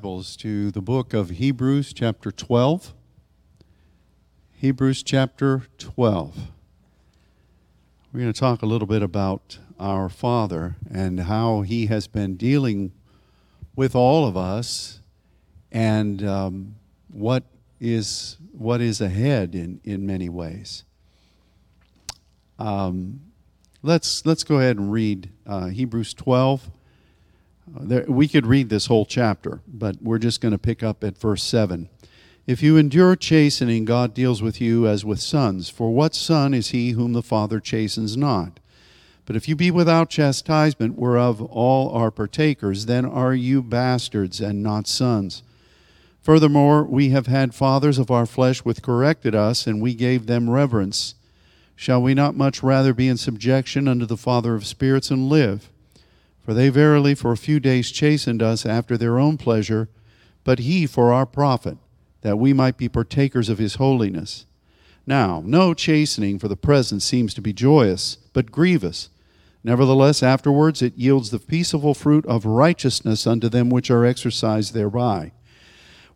To the book of Hebrews, chapter 12. Hebrews, chapter 12. We're going to talk a little bit about our Father and how He has been dealing with all of us and um, what is what is ahead in, in many ways. Um, let's let's go ahead and read uh, Hebrews 12 there, we could read this whole chapter, but we're just going to pick up at verse 7. If you endure chastening, God deals with you as with sons. For what son is he whom the Father chastens not? But if you be without chastisement, whereof all are partakers, then are you bastards and not sons. Furthermore, we have had fathers of our flesh which corrected us, and we gave them reverence. Shall we not much rather be in subjection unto the Father of spirits and live? For they verily for a few days chastened us after their own pleasure, but he for our profit, that we might be partakers of his holiness. Now, no chastening for the present seems to be joyous, but grievous. Nevertheless, afterwards it yields the peaceable fruit of righteousness unto them which are exercised thereby.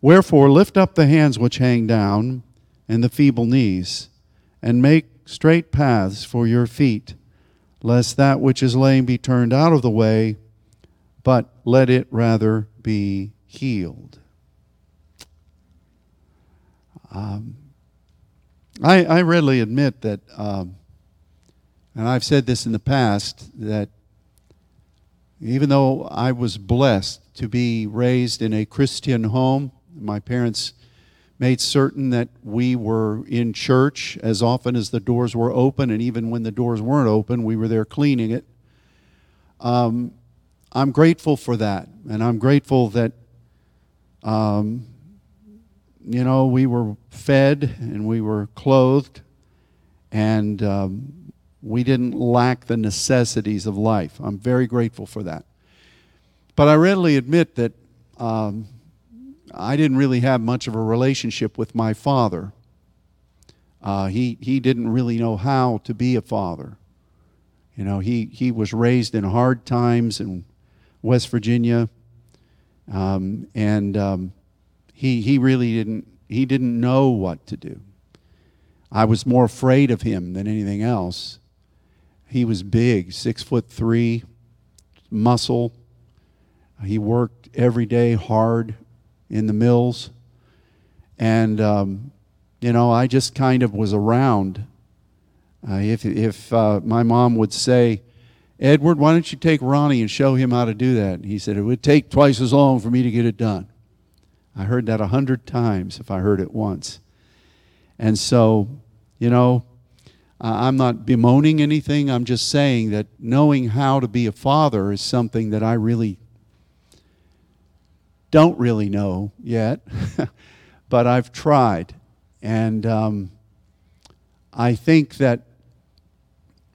Wherefore, lift up the hands which hang down, and the feeble knees, and make straight paths for your feet lest that which is lame be turned out of the way, but let it rather be healed. Um, I, I, readily admit that, um, and I've said this in the past, that even though I was blessed to be raised in a Christian home, my parents made certain that we were in church as often as the doors were open, and even when the doors weren't open, we were there cleaning it. Um, I'm grateful for that, and I'm grateful that, um, you know, we were fed and we were clothed, and um, we didn't lack the necessities of life. I'm very grateful for that. But I readily admit that um, I didn't really have much of a relationship with my father. Uh, he, he didn't really know how to be a father. You know, he, he was raised in hard times in West Virginia, um, and um, he, he really didn't, he didn't know what to do. I was more afraid of him than anything else. He was big, six foot three, muscle. He worked every day hard in the mills. And, um, you know, I just kind of was around. Uh, if if uh, my mom would say, Edward, why don't you take Ronnie and show him how to do that? And he said, it would take twice as long for me to get it done. I heard that a hundred times if I heard it once. And so, you know, I'm not bemoaning anything. I'm just saying that knowing how to be a father is something that I really don't really know yet, but I've tried. And um, I think that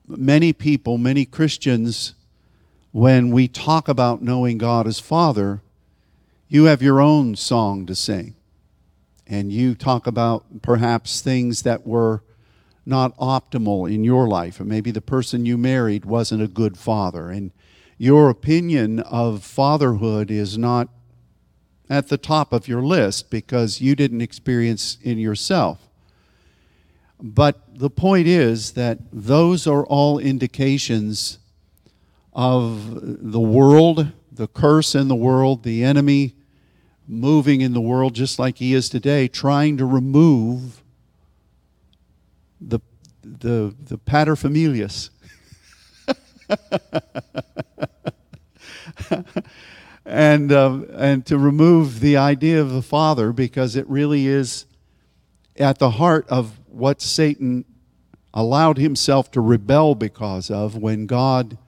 many people, many Christians, when we talk about knowing God as Father, you have your own song to sing. And you talk about perhaps things that were not optimal in your life, or maybe the person you married wasn't a good father. And your opinion of fatherhood is not at the top of your list because you didn't experience in yourself. But the point is that those are all indications of the world, the curse in the world, the enemy moving in the world just like he is today, trying to remove the, the, the paterfamilias. and, uh, and to remove the idea of the Father because it really is at the heart of what Satan allowed himself to rebel because of when God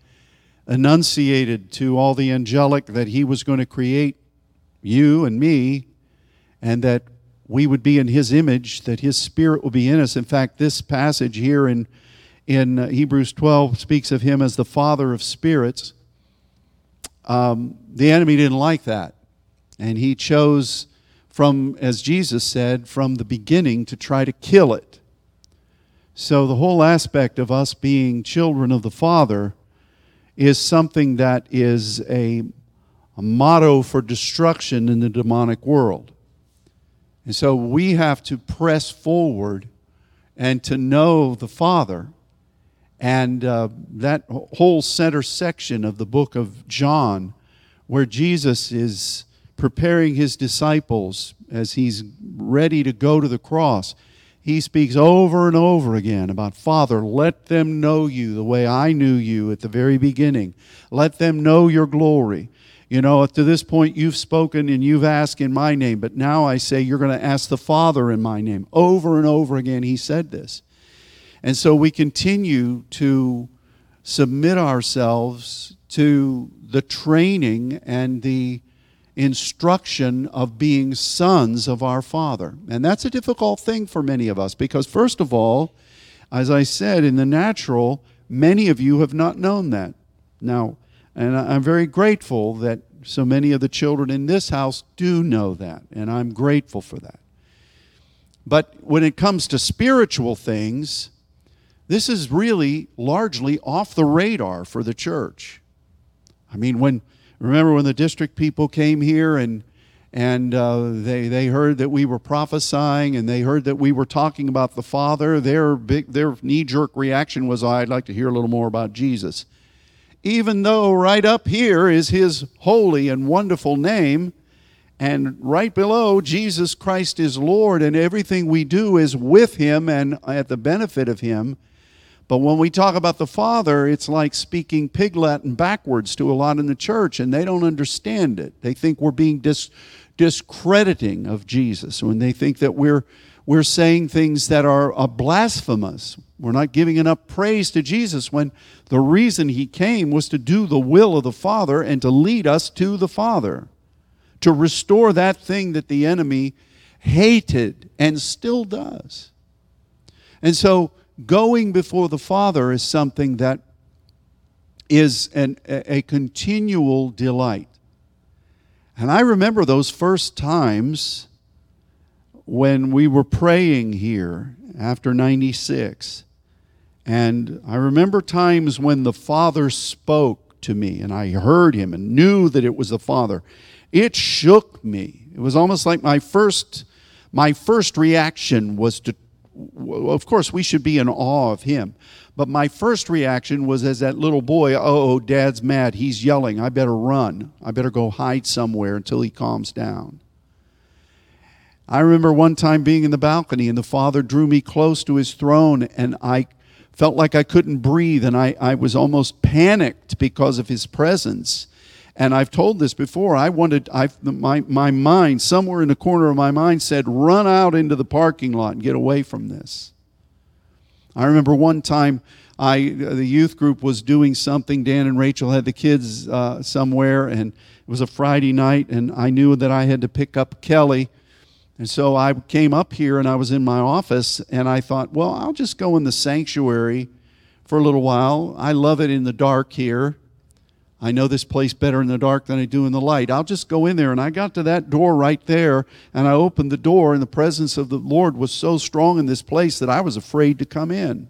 enunciated to all the angelic that he was going to create you and me and that we would be in his image, that his spirit will be in us. In fact, this passage here in, in Hebrews 12 speaks of him as the father of spirits. Um, the enemy didn't like that. And he chose from, as Jesus said, from the beginning to try to kill it. So the whole aspect of us being children of the Father is something that is a, a motto for destruction in the demonic world. And so we have to press forward and to know the Father. And uh, that whole center section of the book of John, where Jesus is preparing his disciples as he's ready to go to the cross, he speaks over and over again about Father, let them know you the way I knew you at the very beginning. Let them know your glory. You know, up to this point, you've spoken and you've asked in my name, but now I say you're going to ask the Father in my name. Over and over again, he said this. And so we continue to submit ourselves to the training and the instruction of being sons of our Father. And that's a difficult thing for many of us because, first of all, as I said, in the natural, many of you have not known that. Now, and I'm very grateful that so many of the children in this house do know that, and I'm grateful for that. But when it comes to spiritual things, this is really largely off the radar for the church. I mean, when remember when the district people came here and and uh, they they heard that we were prophesying and they heard that we were talking about the Father. Their big their knee jerk reaction was, oh, "I'd like to hear a little more about Jesus." even though right up here is his holy and wonderful name, and right below, Jesus Christ is Lord, and everything we do is with him and at the benefit of him. But when we talk about the Father, it's like speaking pig Latin backwards to a lot in the church, and they don't understand it. They think we're being dis- discrediting of Jesus when they think that we're we're saying things that are uh, blasphemous. We're not giving enough praise to Jesus when the reason he came was to do the will of the Father and to lead us to the Father, to restore that thing that the enemy hated and still does. And so, going before the Father is something that is an, a continual delight. And I remember those first times when we were praying here after 96. And I remember times when the Father spoke to me and I heard him and knew that it was the Father. It shook me. It was almost like my first my first reaction was to of course we should be in awe of him. But my first reaction was as that little boy, oh, dad's mad. He's yelling. I better run. I better go hide somewhere until he calms down. I remember one time being in the balcony and the Father drew me close to his throne and I felt like I couldn't breathe and I, I was almost panicked because of his presence. And I've told this before. I wanted, I, my, my mind, somewhere in the corner of my mind said, run out into the parking lot and get away from this. I remember one time I, the youth group was doing something. Dan and Rachel had the kids uh, somewhere, and it was a Friday night, and I knew that I had to pick up Kelly and so I came up here and I was in my office and I thought, well, I'll just go in the sanctuary for a little while. I love it in the dark here. I know this place better in the dark than I do in the light. I'll just go in there. And I got to that door right there and I opened the door, and the presence of the Lord was so strong in this place that I was afraid to come in.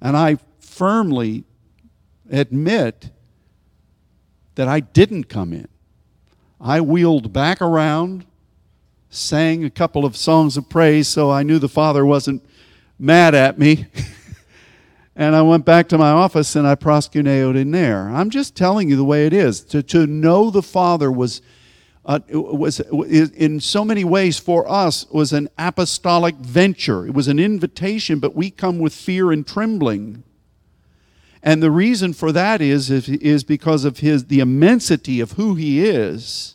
And I firmly admit that I didn't come in. I wheeled back around sang a couple of songs of praise, so I knew the Father wasn't mad at me. and I went back to my office and I proskuneoed in there. I'm just telling you the way it is. To, to know the Father was, uh, was in so many ways for us was an apostolic venture. It was an invitation, but we come with fear and trembling. And the reason for that is, is because of his, the immensity of who he is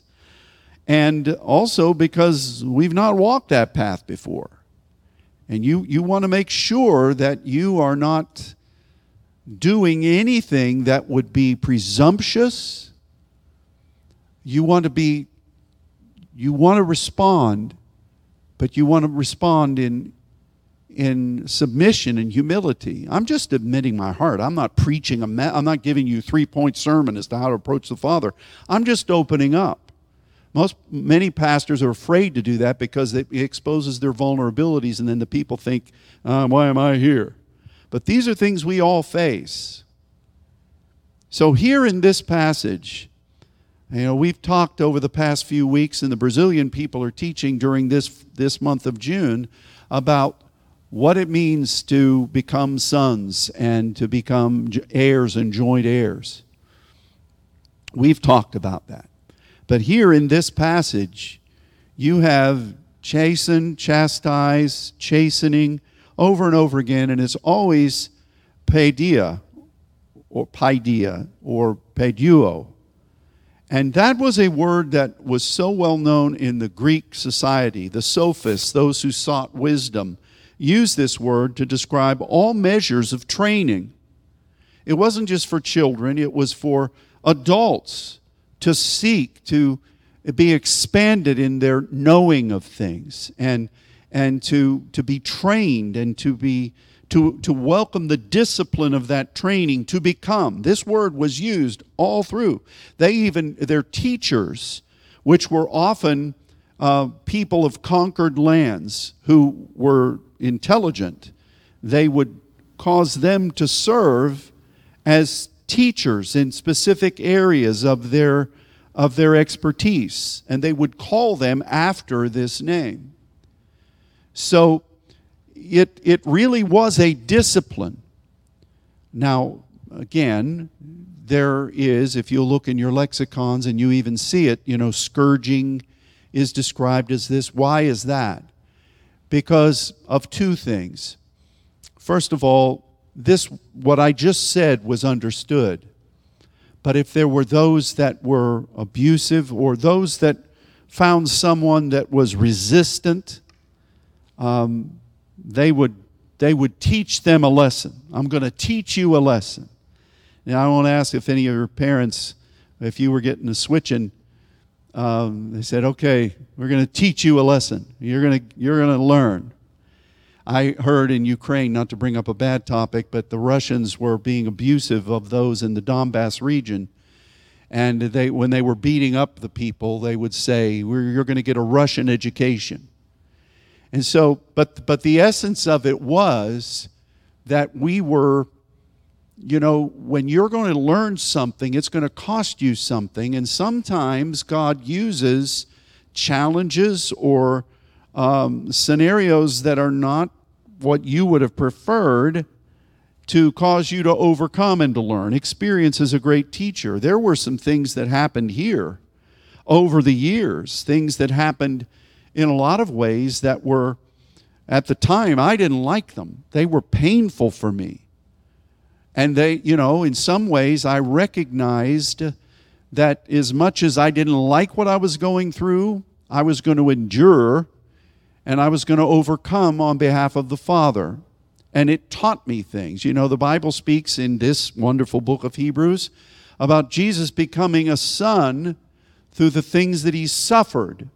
and also because we've not walked that path before. And you, you want to make sure that you are not doing anything that would be presumptuous. You want to be, you want to respond, but you want to respond in, in submission and humility. I'm just admitting my heart. I'm not preaching, I'm not giving you three point sermon as to how to approach the Father. I'm just opening up. Most, many pastors are afraid to do that because it exposes their vulnerabilities, and then the people think, uh, Why am I here? But these are things we all face. So, here in this passage, You know, we've talked over the past few weeks, and the Brazilian people are teaching during this, this month of June about what it means to become sons and to become heirs and joint heirs. We've talked about that. But here in this passage, you have chasten, chastise, chastening over and over again, and it's always paideia or paideia or paideuo. And that was a word that was so well known in the Greek society. The sophists, those who sought wisdom, used this word to describe all measures of training. It wasn't just for children, it was for adults to seek to be expanded in their knowing of things and, and to, to be trained and to be to, to welcome the discipline of that training to become. This word was used all through. They even, their teachers, which were often uh, people of conquered lands who were intelligent, they would cause them to serve as teachers in specific areas of their, of their expertise, and they would call them after this name. So it, it really was a discipline. Now, again, there is, if you look in your lexicons and you even see it, you know, scourging is described as this. Why is that? Because of two things. First of all, this, what I just said, was understood. But if there were those that were abusive or those that found someone that was resistant, um, they would, they would teach them a lesson. I'm going to teach you a lesson. Now, I won't ask if any of your parents, if you were getting a switching, um, they said, okay, we're going to teach you a lesson. You're going to, you're going to learn. I heard in Ukraine, not to bring up a bad topic, but the Russians were being abusive of those in the Donbass region. And they, when they were beating up the people, they would say, You're going to get a Russian education. And so, but, but the essence of it was that we were, you know, when you're going to learn something, it's going to cost you something. And sometimes God uses challenges or um, scenarios that are not what you would have preferred to cause you to overcome and to learn. Experience is a great teacher. There were some things that happened here over the years, things that happened in a lot of ways that were, at the time, I didn't like them. They were painful for me. And they, you know, in some ways, I recognized that as much as I didn't like what I was going through, I was going to endure and I was going to overcome on behalf of the Father. And it taught me things. You know, the Bible speaks in this wonderful book of Hebrews about Jesus becoming a son through the things that he suffered.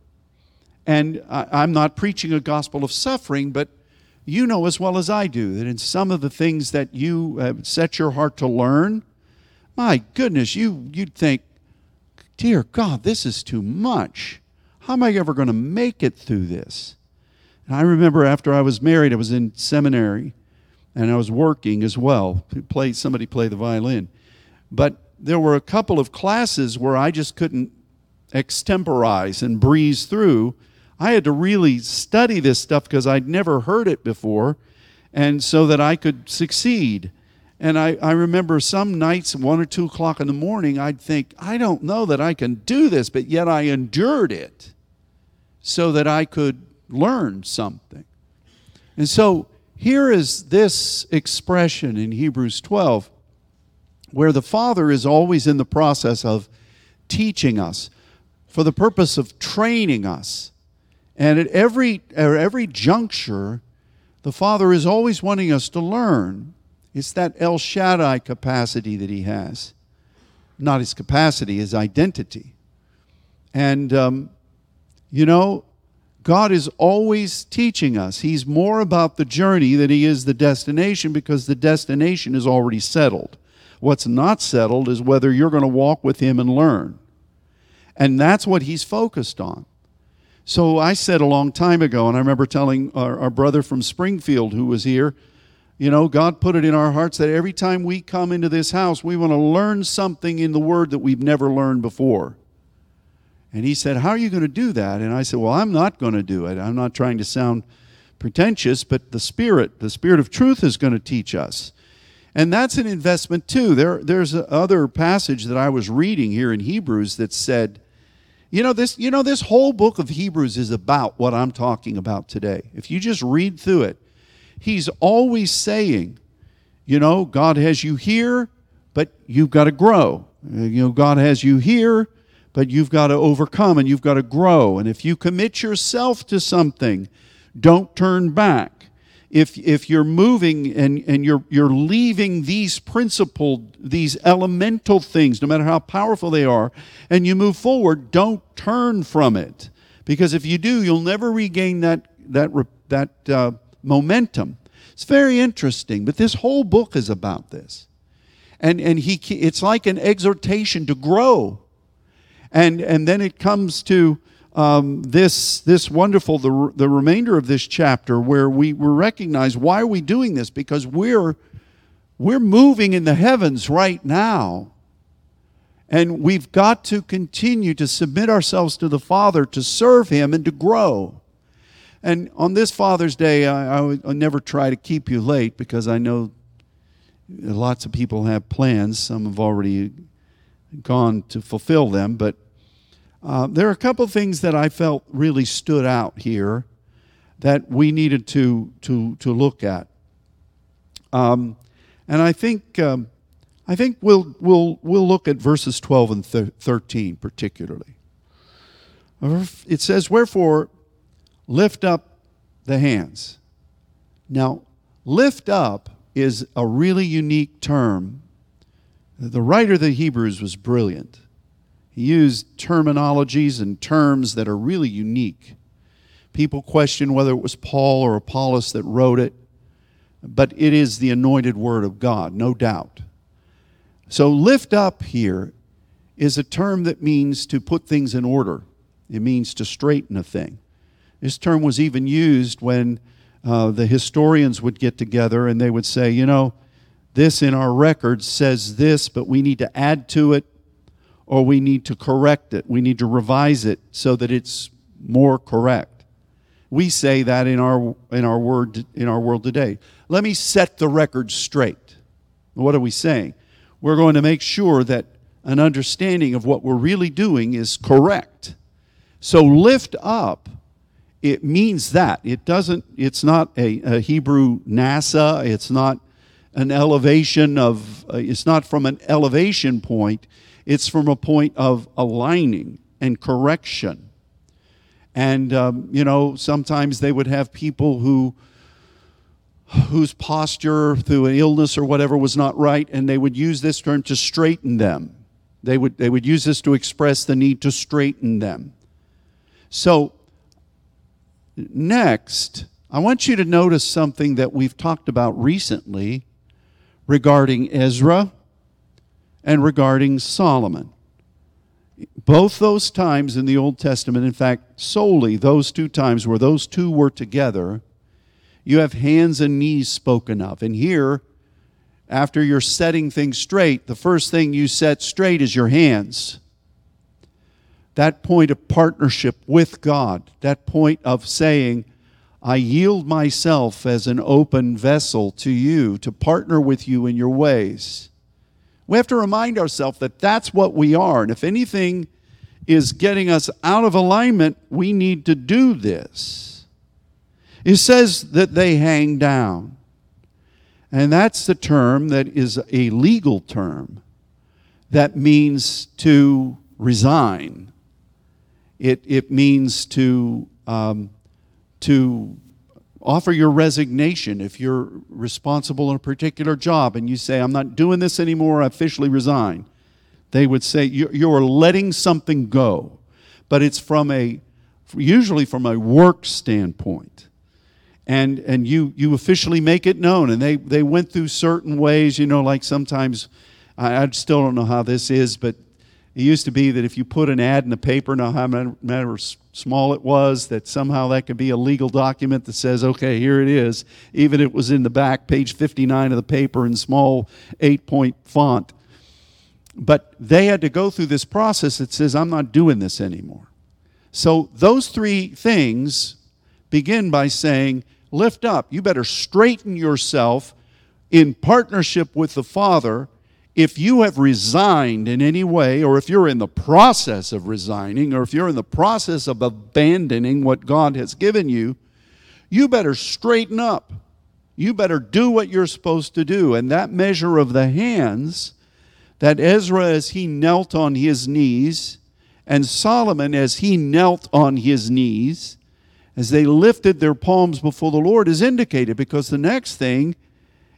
And I, am not preaching a gospel of suffering, but you know as well as I do that in some of the things that you have set your heart to learn, my goodness, you, you'd think, dear God, this is too much. How am I ever going to make it through this? I remember after I was married, I was in seminary and I was working as well. Play, somebody play the violin. But there were a couple of classes where I just couldn't extemporize and breeze through. I had to really study this stuff because I'd never heard it before, and so that I could succeed. And I, I remember some nights, one or two o'clock in the morning, I'd think, I don't know that I can do this, but yet I endured it so that I could learn something. And so here is this expression in Hebrews 12 where the Father is always in the process of teaching us for the purpose of training us. And at every, at every juncture, the Father is always wanting us to learn. It's that El Shaddai capacity that He has. Not His capacity, His identity. And, um, you know, God is always teaching us. He's more about the journey than he is the destination because the destination is already settled. What's not settled is whether you're going to walk with him and learn. And that's what he's focused on. So I said a long time ago, and I remember telling our, our brother from Springfield who was here, you know, God put it in our hearts that every time we come into this house, we want to learn something in the Word that we've never learned before. And he said, How are you going to do that? And I said, Well, I'm not going to do it. I'm not trying to sound pretentious, but the Spirit, the Spirit of truth, is going to teach us. And that's an investment too. There, there's other passage that I was reading here in Hebrews that said, you know, this, you know, this whole book of Hebrews is about what I'm talking about today. If you just read through it, he's always saying, you know, God has you here, but you've got to grow. You know, God has you here, but you've got to overcome and you've got to grow. And if you commit yourself to something, don't turn back. If, if you're moving and, and you're, you're leaving these principled, these elemental things, no matter how powerful they are, and you move forward, don't turn from it. Because if you do, you'll never regain that, that, that uh, momentum. It's very interesting, but this whole book is about this. And, and he, it's like an exhortation to grow. And, and then it comes to um, this, this wonderful, the, the remainder of this chapter, where we, we recognize why are we doing this? Because we're, we're moving in the heavens right now. And we've got to continue to submit ourselves to the Father to serve Him and to grow. And on this Father's Day, I, I, I never try to keep you late because I know lots of people have plans. Some have already gone to fulfill them, but uh, there are a couple things that I felt really stood out here that we needed to, to, to look at. Um, and I think, um, I think we'll, we'll, we'll look at verses 12 and 13 particularly. It says, Wherefore, lift up the hands. Now, lift up is a really unique term. The writer of the Hebrews was brilliant. He used terminologies and terms that are really unique. People question whether it was Paul or Apollos that wrote it, but it is the anointed word of God, no doubt. So, lift up here is a term that means to put things in order, it means to straighten a thing. This term was even used when uh, the historians would get together and they would say, you know, this in our records says this, but we need to add to it or we need to correct it. We need to revise it so that it's more correct. We say that in our in our word in our world today. Let me set the record straight. What are we saying? We're going to make sure that an understanding of what we're really doing is correct. So lift up it means that. It doesn't it's not a, a Hebrew NASA, it's not an elevation of uh, it's not from an elevation point it's from a point of aligning and correction. And, um, you know, sometimes they would have people who whose posture through an illness or whatever was not right, and they would use this term to straighten them. They would, they would use this to express the need to straighten them. So, next, I want you to notice something that we've talked about recently regarding Ezra and regarding Solomon. Both those times in the Old Testament, in fact, solely those two times where those two were together, you have hands and knees spoken of. And here, after you're setting things straight, the first thing you set straight is your hands. That point of partnership with God, that point of saying, I yield myself as an open vessel to you to partner with you in your ways. We have to remind ourselves that that's what we are. And if anything is getting us out of alignment, we need to do this. It says that they hang down. And that's the term that is a legal term that means to resign. It, it means to, um, to offer your resignation if you're responsible in a particular job and you say, I'm not doing this anymore, I officially resign. They would say, You're letting something go. But it's from a, usually from a work standpoint. And, and you, you officially make it known. And they, they went through certain ways, you know, like sometimes, I, I still don't know how this is, but it used to be that if you put an ad in the paper, no matter how small it was, that somehow that could be a legal document that says, okay, here it is, even if it was in the back, page 59 of the paper in small eight point font. but they had to go through this process that says, I'm not doing this anymore. So those three things begin by saying, Lift up. You better straighten yourself in partnership with the Father. If you have resigned in any way, or if you're in the process of resigning, or if you're in the process of abandoning what God has given you, you better straighten up. You better do what you're supposed to do. And that measure of the hands that Ezra, as he knelt on his knees, and Solomon, as he knelt on his knees, as they lifted their palms before the Lord, is indicated because the next thing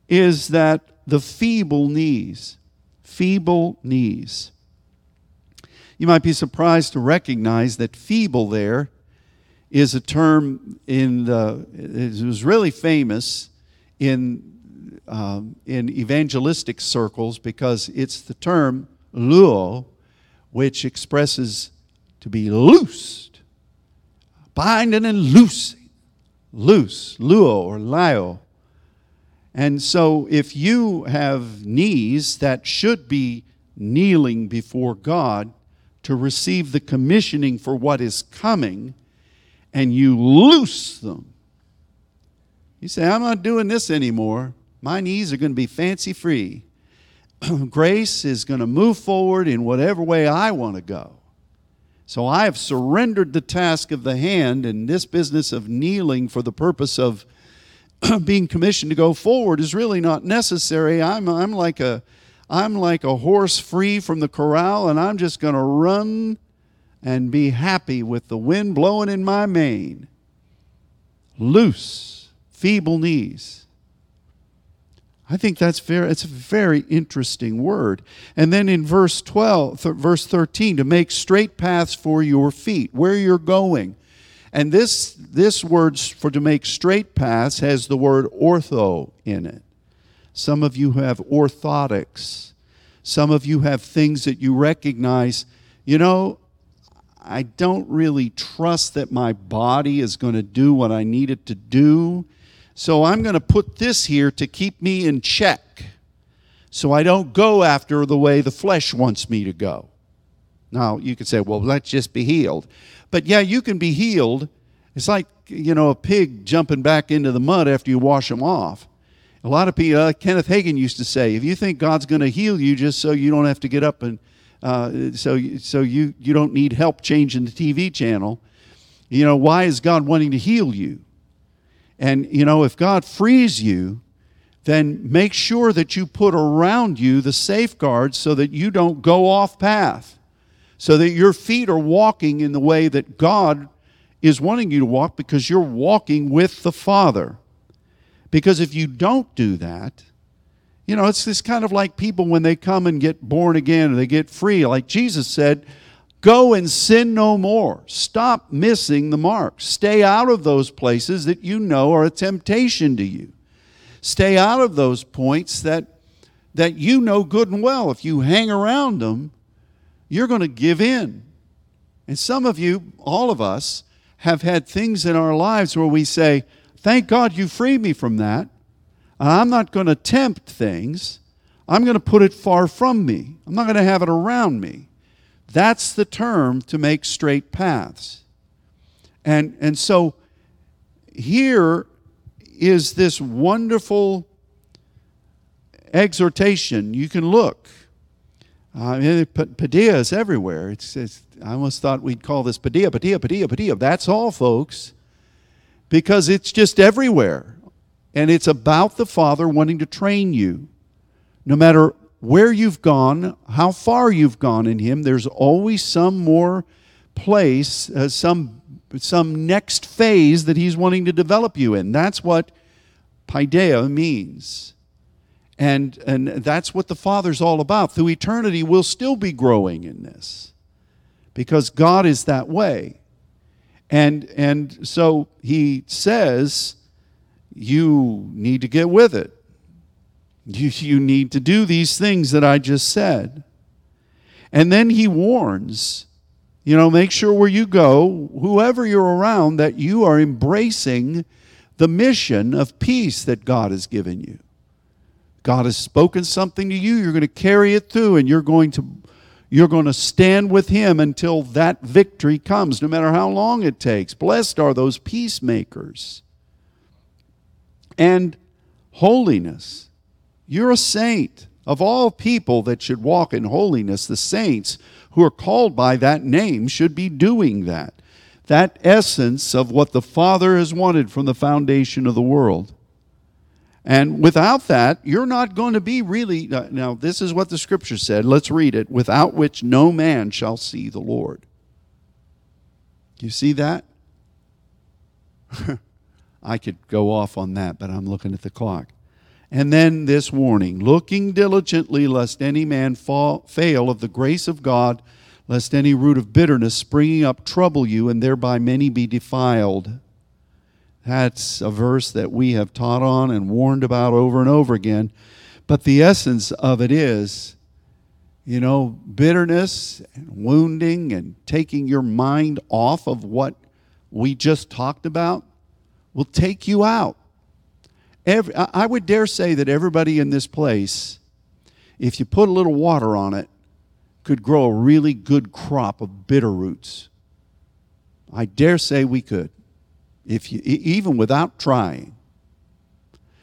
is that the feeble knees, feeble knees. You might be surprised to recognize that feeble there is a term in the, it was really famous in, um, in evangelistic circles because it's the term luo, which expresses to be loosed, binding and loosing, loose, luo or lio. And so if you have knees that should be kneeling before God to receive the commissioning for what is coming, and you loose them, you say, I'm not doing this anymore. My knees are going to be fancy free. grace is going to move forward in whatever way I want to go. So I have surrendered the task of the hand, and this business of kneeling for the purpose of being commissioned to go forward is really not necessary. I'm, I'm, like a, I'm like a horse free from the corral, and I'm just going to run and be happy with the wind blowing in my mane. Loose, feeble knees. I think that's very, it's a very interesting word. And then in verse 12, th- verse 13, to make straight paths for your feet, where you're going. And this, this word for to make straight paths has the word ortho in it. Some of you have orthotics. Some of you have things that you recognize. You know, I don't really trust that my body is going to do what I need it to do. So I'm going to put this here to keep me in check so I don't go after the way the flesh wants me to go. Now, you could say, well, let's just be healed. But yeah, you can be healed. It's like, you know, a pig jumping back into the mud after you wash them off. A lot of people, uh, Kenneth Hagin used to say, if you think God's going to heal you just so you don't have to get up and uh, so, so you, you don't need help changing the TV channel, you know, why is God wanting to heal you? And, you know, if God frees you, then make sure that you put around you the safeguards so that you don't go off path, so that your feet are walking in the way that God is wanting you to walk because you're walking with the Father. Because if you don't do that, you know, it's this kind of like people when they come and get born again or they get free. Like Jesus said, Go and sin no more. Stop missing the mark. Stay out of those places that you know are a temptation to you. Stay out of those points that, that you know good and well. If you hang around them, you're going to give in. And some of you, all of us, have had things in our lives where we say, Thank God you freed me from that. I'm not going to tempt things. I'm going to put it far from me. I'm not going to have it around me. That's the term to make straight paths. And, and so here is this wonderful exhortation. You can look. Uh, paideia is everywhere. It's, it's, I almost thought we'd call this paideia, paideia, paideia, paideia. That's all, folks, because it's just everywhere. And it's about the Father wanting to train you. No matter where you've gone, how far you've gone in Him, there's always some more place, uh, some, some next phase that He's wanting to develop you in. That's what paideia means. And, and that's what the Father's all about. Through eternity, we'll still be growing in this because God is that way. And, and so He says, you need to get with it. You, you need to do these things that I just said. And then he warns, you know, make sure where you go, whoever you're around, that you are embracing the mission of peace that God has given you. God has spoken something to you, you're going to carry it through and you're going to you're going to stand with him until that victory comes, no matter how long it takes. Blessed are those peacemakers. And holiness. You're a saint. Of all people that should walk in holiness, the saints who are called by that name should be doing that. That essence of what the Father has wanted from the foundation of the world. And without that, you're not going to be really. Now, this is what the scripture said. Let's read it. Without which no man shall see the Lord. You see that? I could go off on that, but I'm looking at the clock. And then this warning looking diligently, lest any man fall, fail of the grace of God, lest any root of bitterness springing up trouble you, and thereby many be defiled. That's a verse that we have taught on and warned about over and over again. But the essence of it is, you know, bitterness and wounding and taking your mind off of what we just talked about will take you out. Every, I would dare say that everybody in this place, if you put a little water on it, could grow a really good crop of bitter roots. I dare say we could if you, even without trying.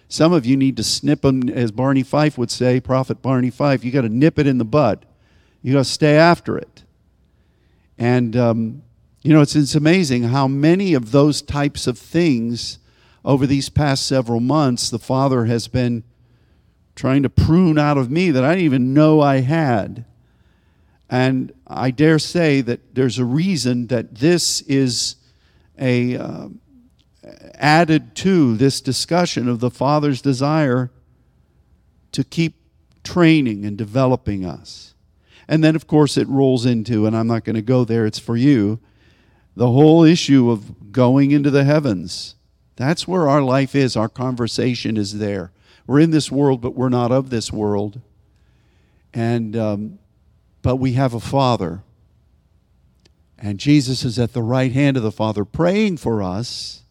Some of you need to snip them, as Barney Fife would say, Prophet Barney Fife, you got to nip it in the bud. You got to stay after it. And, um, you know, it's, it's amazing how many of those types of things over these past several months the Father has been trying to prune out of me that I didn't even know I had. And I dare say that there's a reason that this is a. Uh, added to this discussion of the Father's desire to keep training and developing us. And then, of course, it rolls into, and I'm not going to go there, it's for you, the whole issue of going into the heavens. That's where our life is. Our conversation is there. We're in this world, but we're not of this world. And, um, but we have a Father. And Jesus is at the right hand of the Father praying for us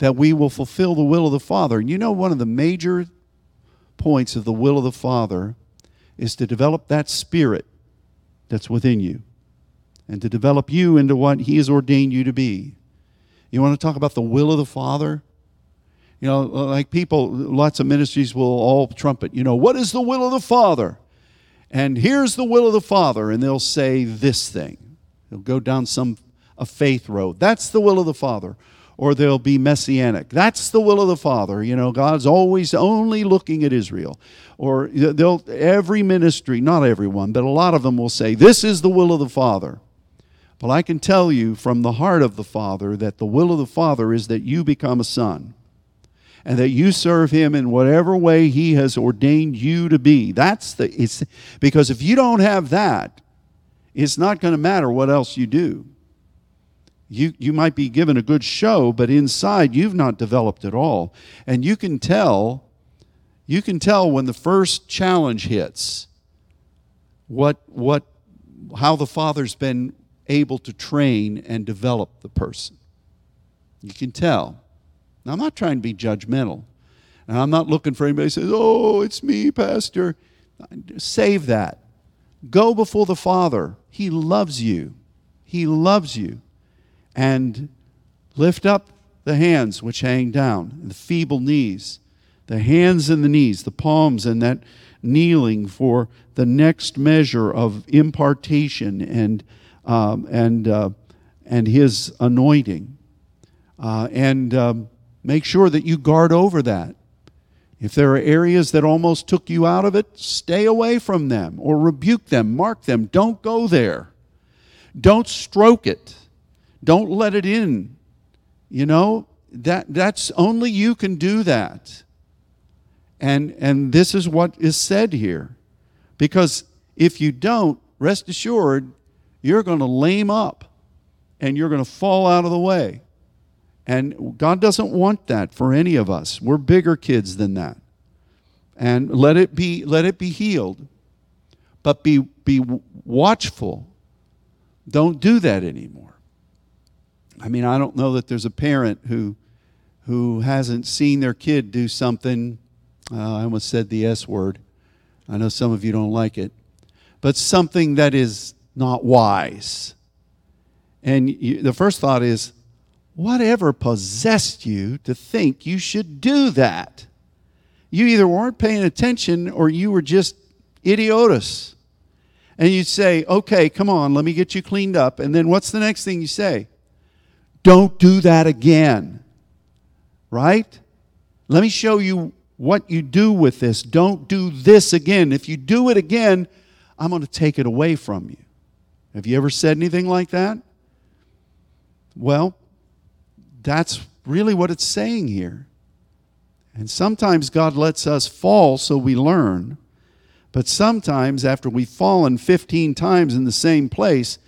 that we will fulfill the will of the Father. And you know, one of the major points of the will of the Father is to develop that spirit that's within you and to develop you into what He has ordained you to be. You want to talk about the will of the Father? You know, uh, like people, lots of ministries will all trumpet, you know, what is the will of the Father? And here's the will of the Father. And they'll say this thing. They'll go down some a faith road. That's the will of the Father or they'll be messianic. That's the will of the Father. You know, God's always only looking at Israel. Or they'll every ministry, not everyone, but a lot of them will say, This is the will of the Father. But I can tell you from the heart of the Father that the will of the Father is that you become a son and that you serve him in whatever way he has ordained you to be. That's the it's because if you don't have that, it's not going to matter what else you do you, you might be given a good show, but inside you've not developed at all. And you can tell, you can tell when the first challenge hits what, what, how the Father's been able to train and develop the person. You can tell. Now, I'm not trying to be judgmental. And I'm not looking for anybody who says, oh, it's me, Pastor. Save that. Go before the Father. He loves you. He loves you and lift up the hands which hang down, the feeble knees, the hands and the knees, the palms and that kneeling for the next measure of impartation and um, and uh, and His anointing, uh, and um, make sure that you guard over that. If there are areas that almost took you out of it, stay away from them or rebuke them, mark them. Don't go there. Don't stroke it. Don't let it in. You know, that that's only you can do that. And and this is what is said here. Because if you don't, rest assured, you're going to lame up and you're going to fall out of the way. And God doesn't want that for any of us. We're bigger kids than that. And let it be let it be healed. But be be watchful. Don't do that anymore. I mean, I don't know that there's a parent who who hasn't seen their kid do something uh, I almost said the S word. I know some of you don't like it, but something that is not wise. And you, the first thought is, whatever possessed you to think you should do that? You either weren't paying attention or you were just idiotus. And you'd say, okay, come on, let me get you cleaned up. And then what's the next thing you say? Don't do that again. Right? Let me show you what you do with this. Don't do this again. If you do it again, I'm going to take it away from you. Have you ever said anything like that? Well, that's really what it's saying here. And sometimes God lets us fall so we learn. But sometimes, after we've fallen 15 times in the same place,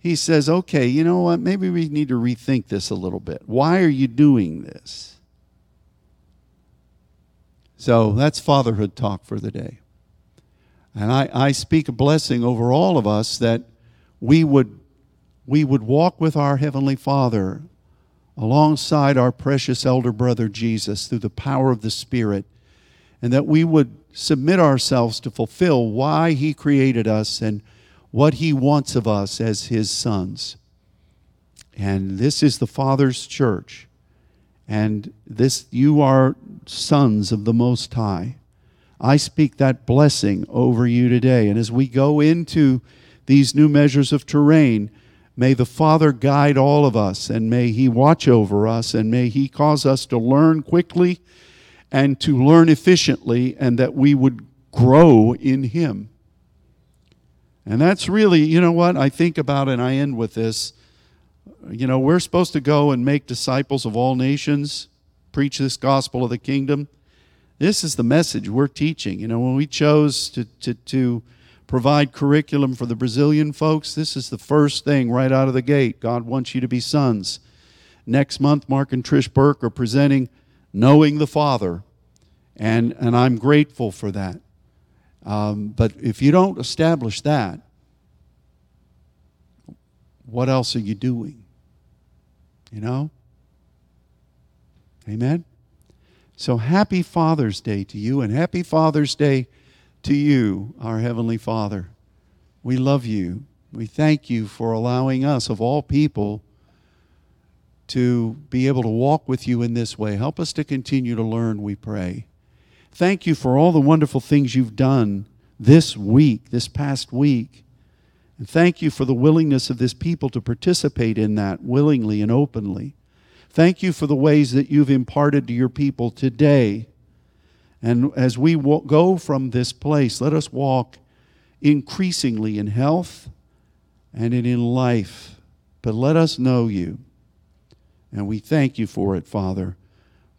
He says, okay, you know what? Maybe we need to rethink this a little bit. Why are you doing this? So that's fatherhood talk for the day. And I, I speak a blessing over all of us that we would, we would walk with our Heavenly Father alongside our precious elder brother Jesus through the power of the Spirit, and that we would submit ourselves to fulfill why He created us and what He wants of us as His sons. And this is the Father's church. And this you are sons of the Most High. I speak that blessing over you today. And as we go into these new measures of terrain, may the Father guide all of us, and may He watch over us, and may He cause us to learn quickly and to learn efficiently, and that we would grow in Him. And that's really, you know what, I think about, and I end with this. You know, we're supposed to go and make disciples of all nations, preach this gospel of the kingdom. This is the message we're teaching. You know, when we chose to, to, to provide curriculum for the Brazilian folks, this is the first thing right out of the gate. God wants you to be sons. Next month, Mark and Trish Burke are presenting Knowing the Father, and, and I'm grateful for that. Um, but if you don't establish that, what else are you doing? You know? Amen? So happy Father's Day to you, and happy Father's Day to you, our Heavenly Father. We love you. We thank you for allowing us, of all people, to be able to walk with you in this way. Help us to continue to learn, we pray. Thank you for all the wonderful things you've done this week, this past week. And thank you for the willingness of this people to participate in that willingly and openly. Thank you for the ways that you've imparted to your people today. And as we go from this place, let us walk increasingly in health and in life. But let us know you. And we thank you for it, Father,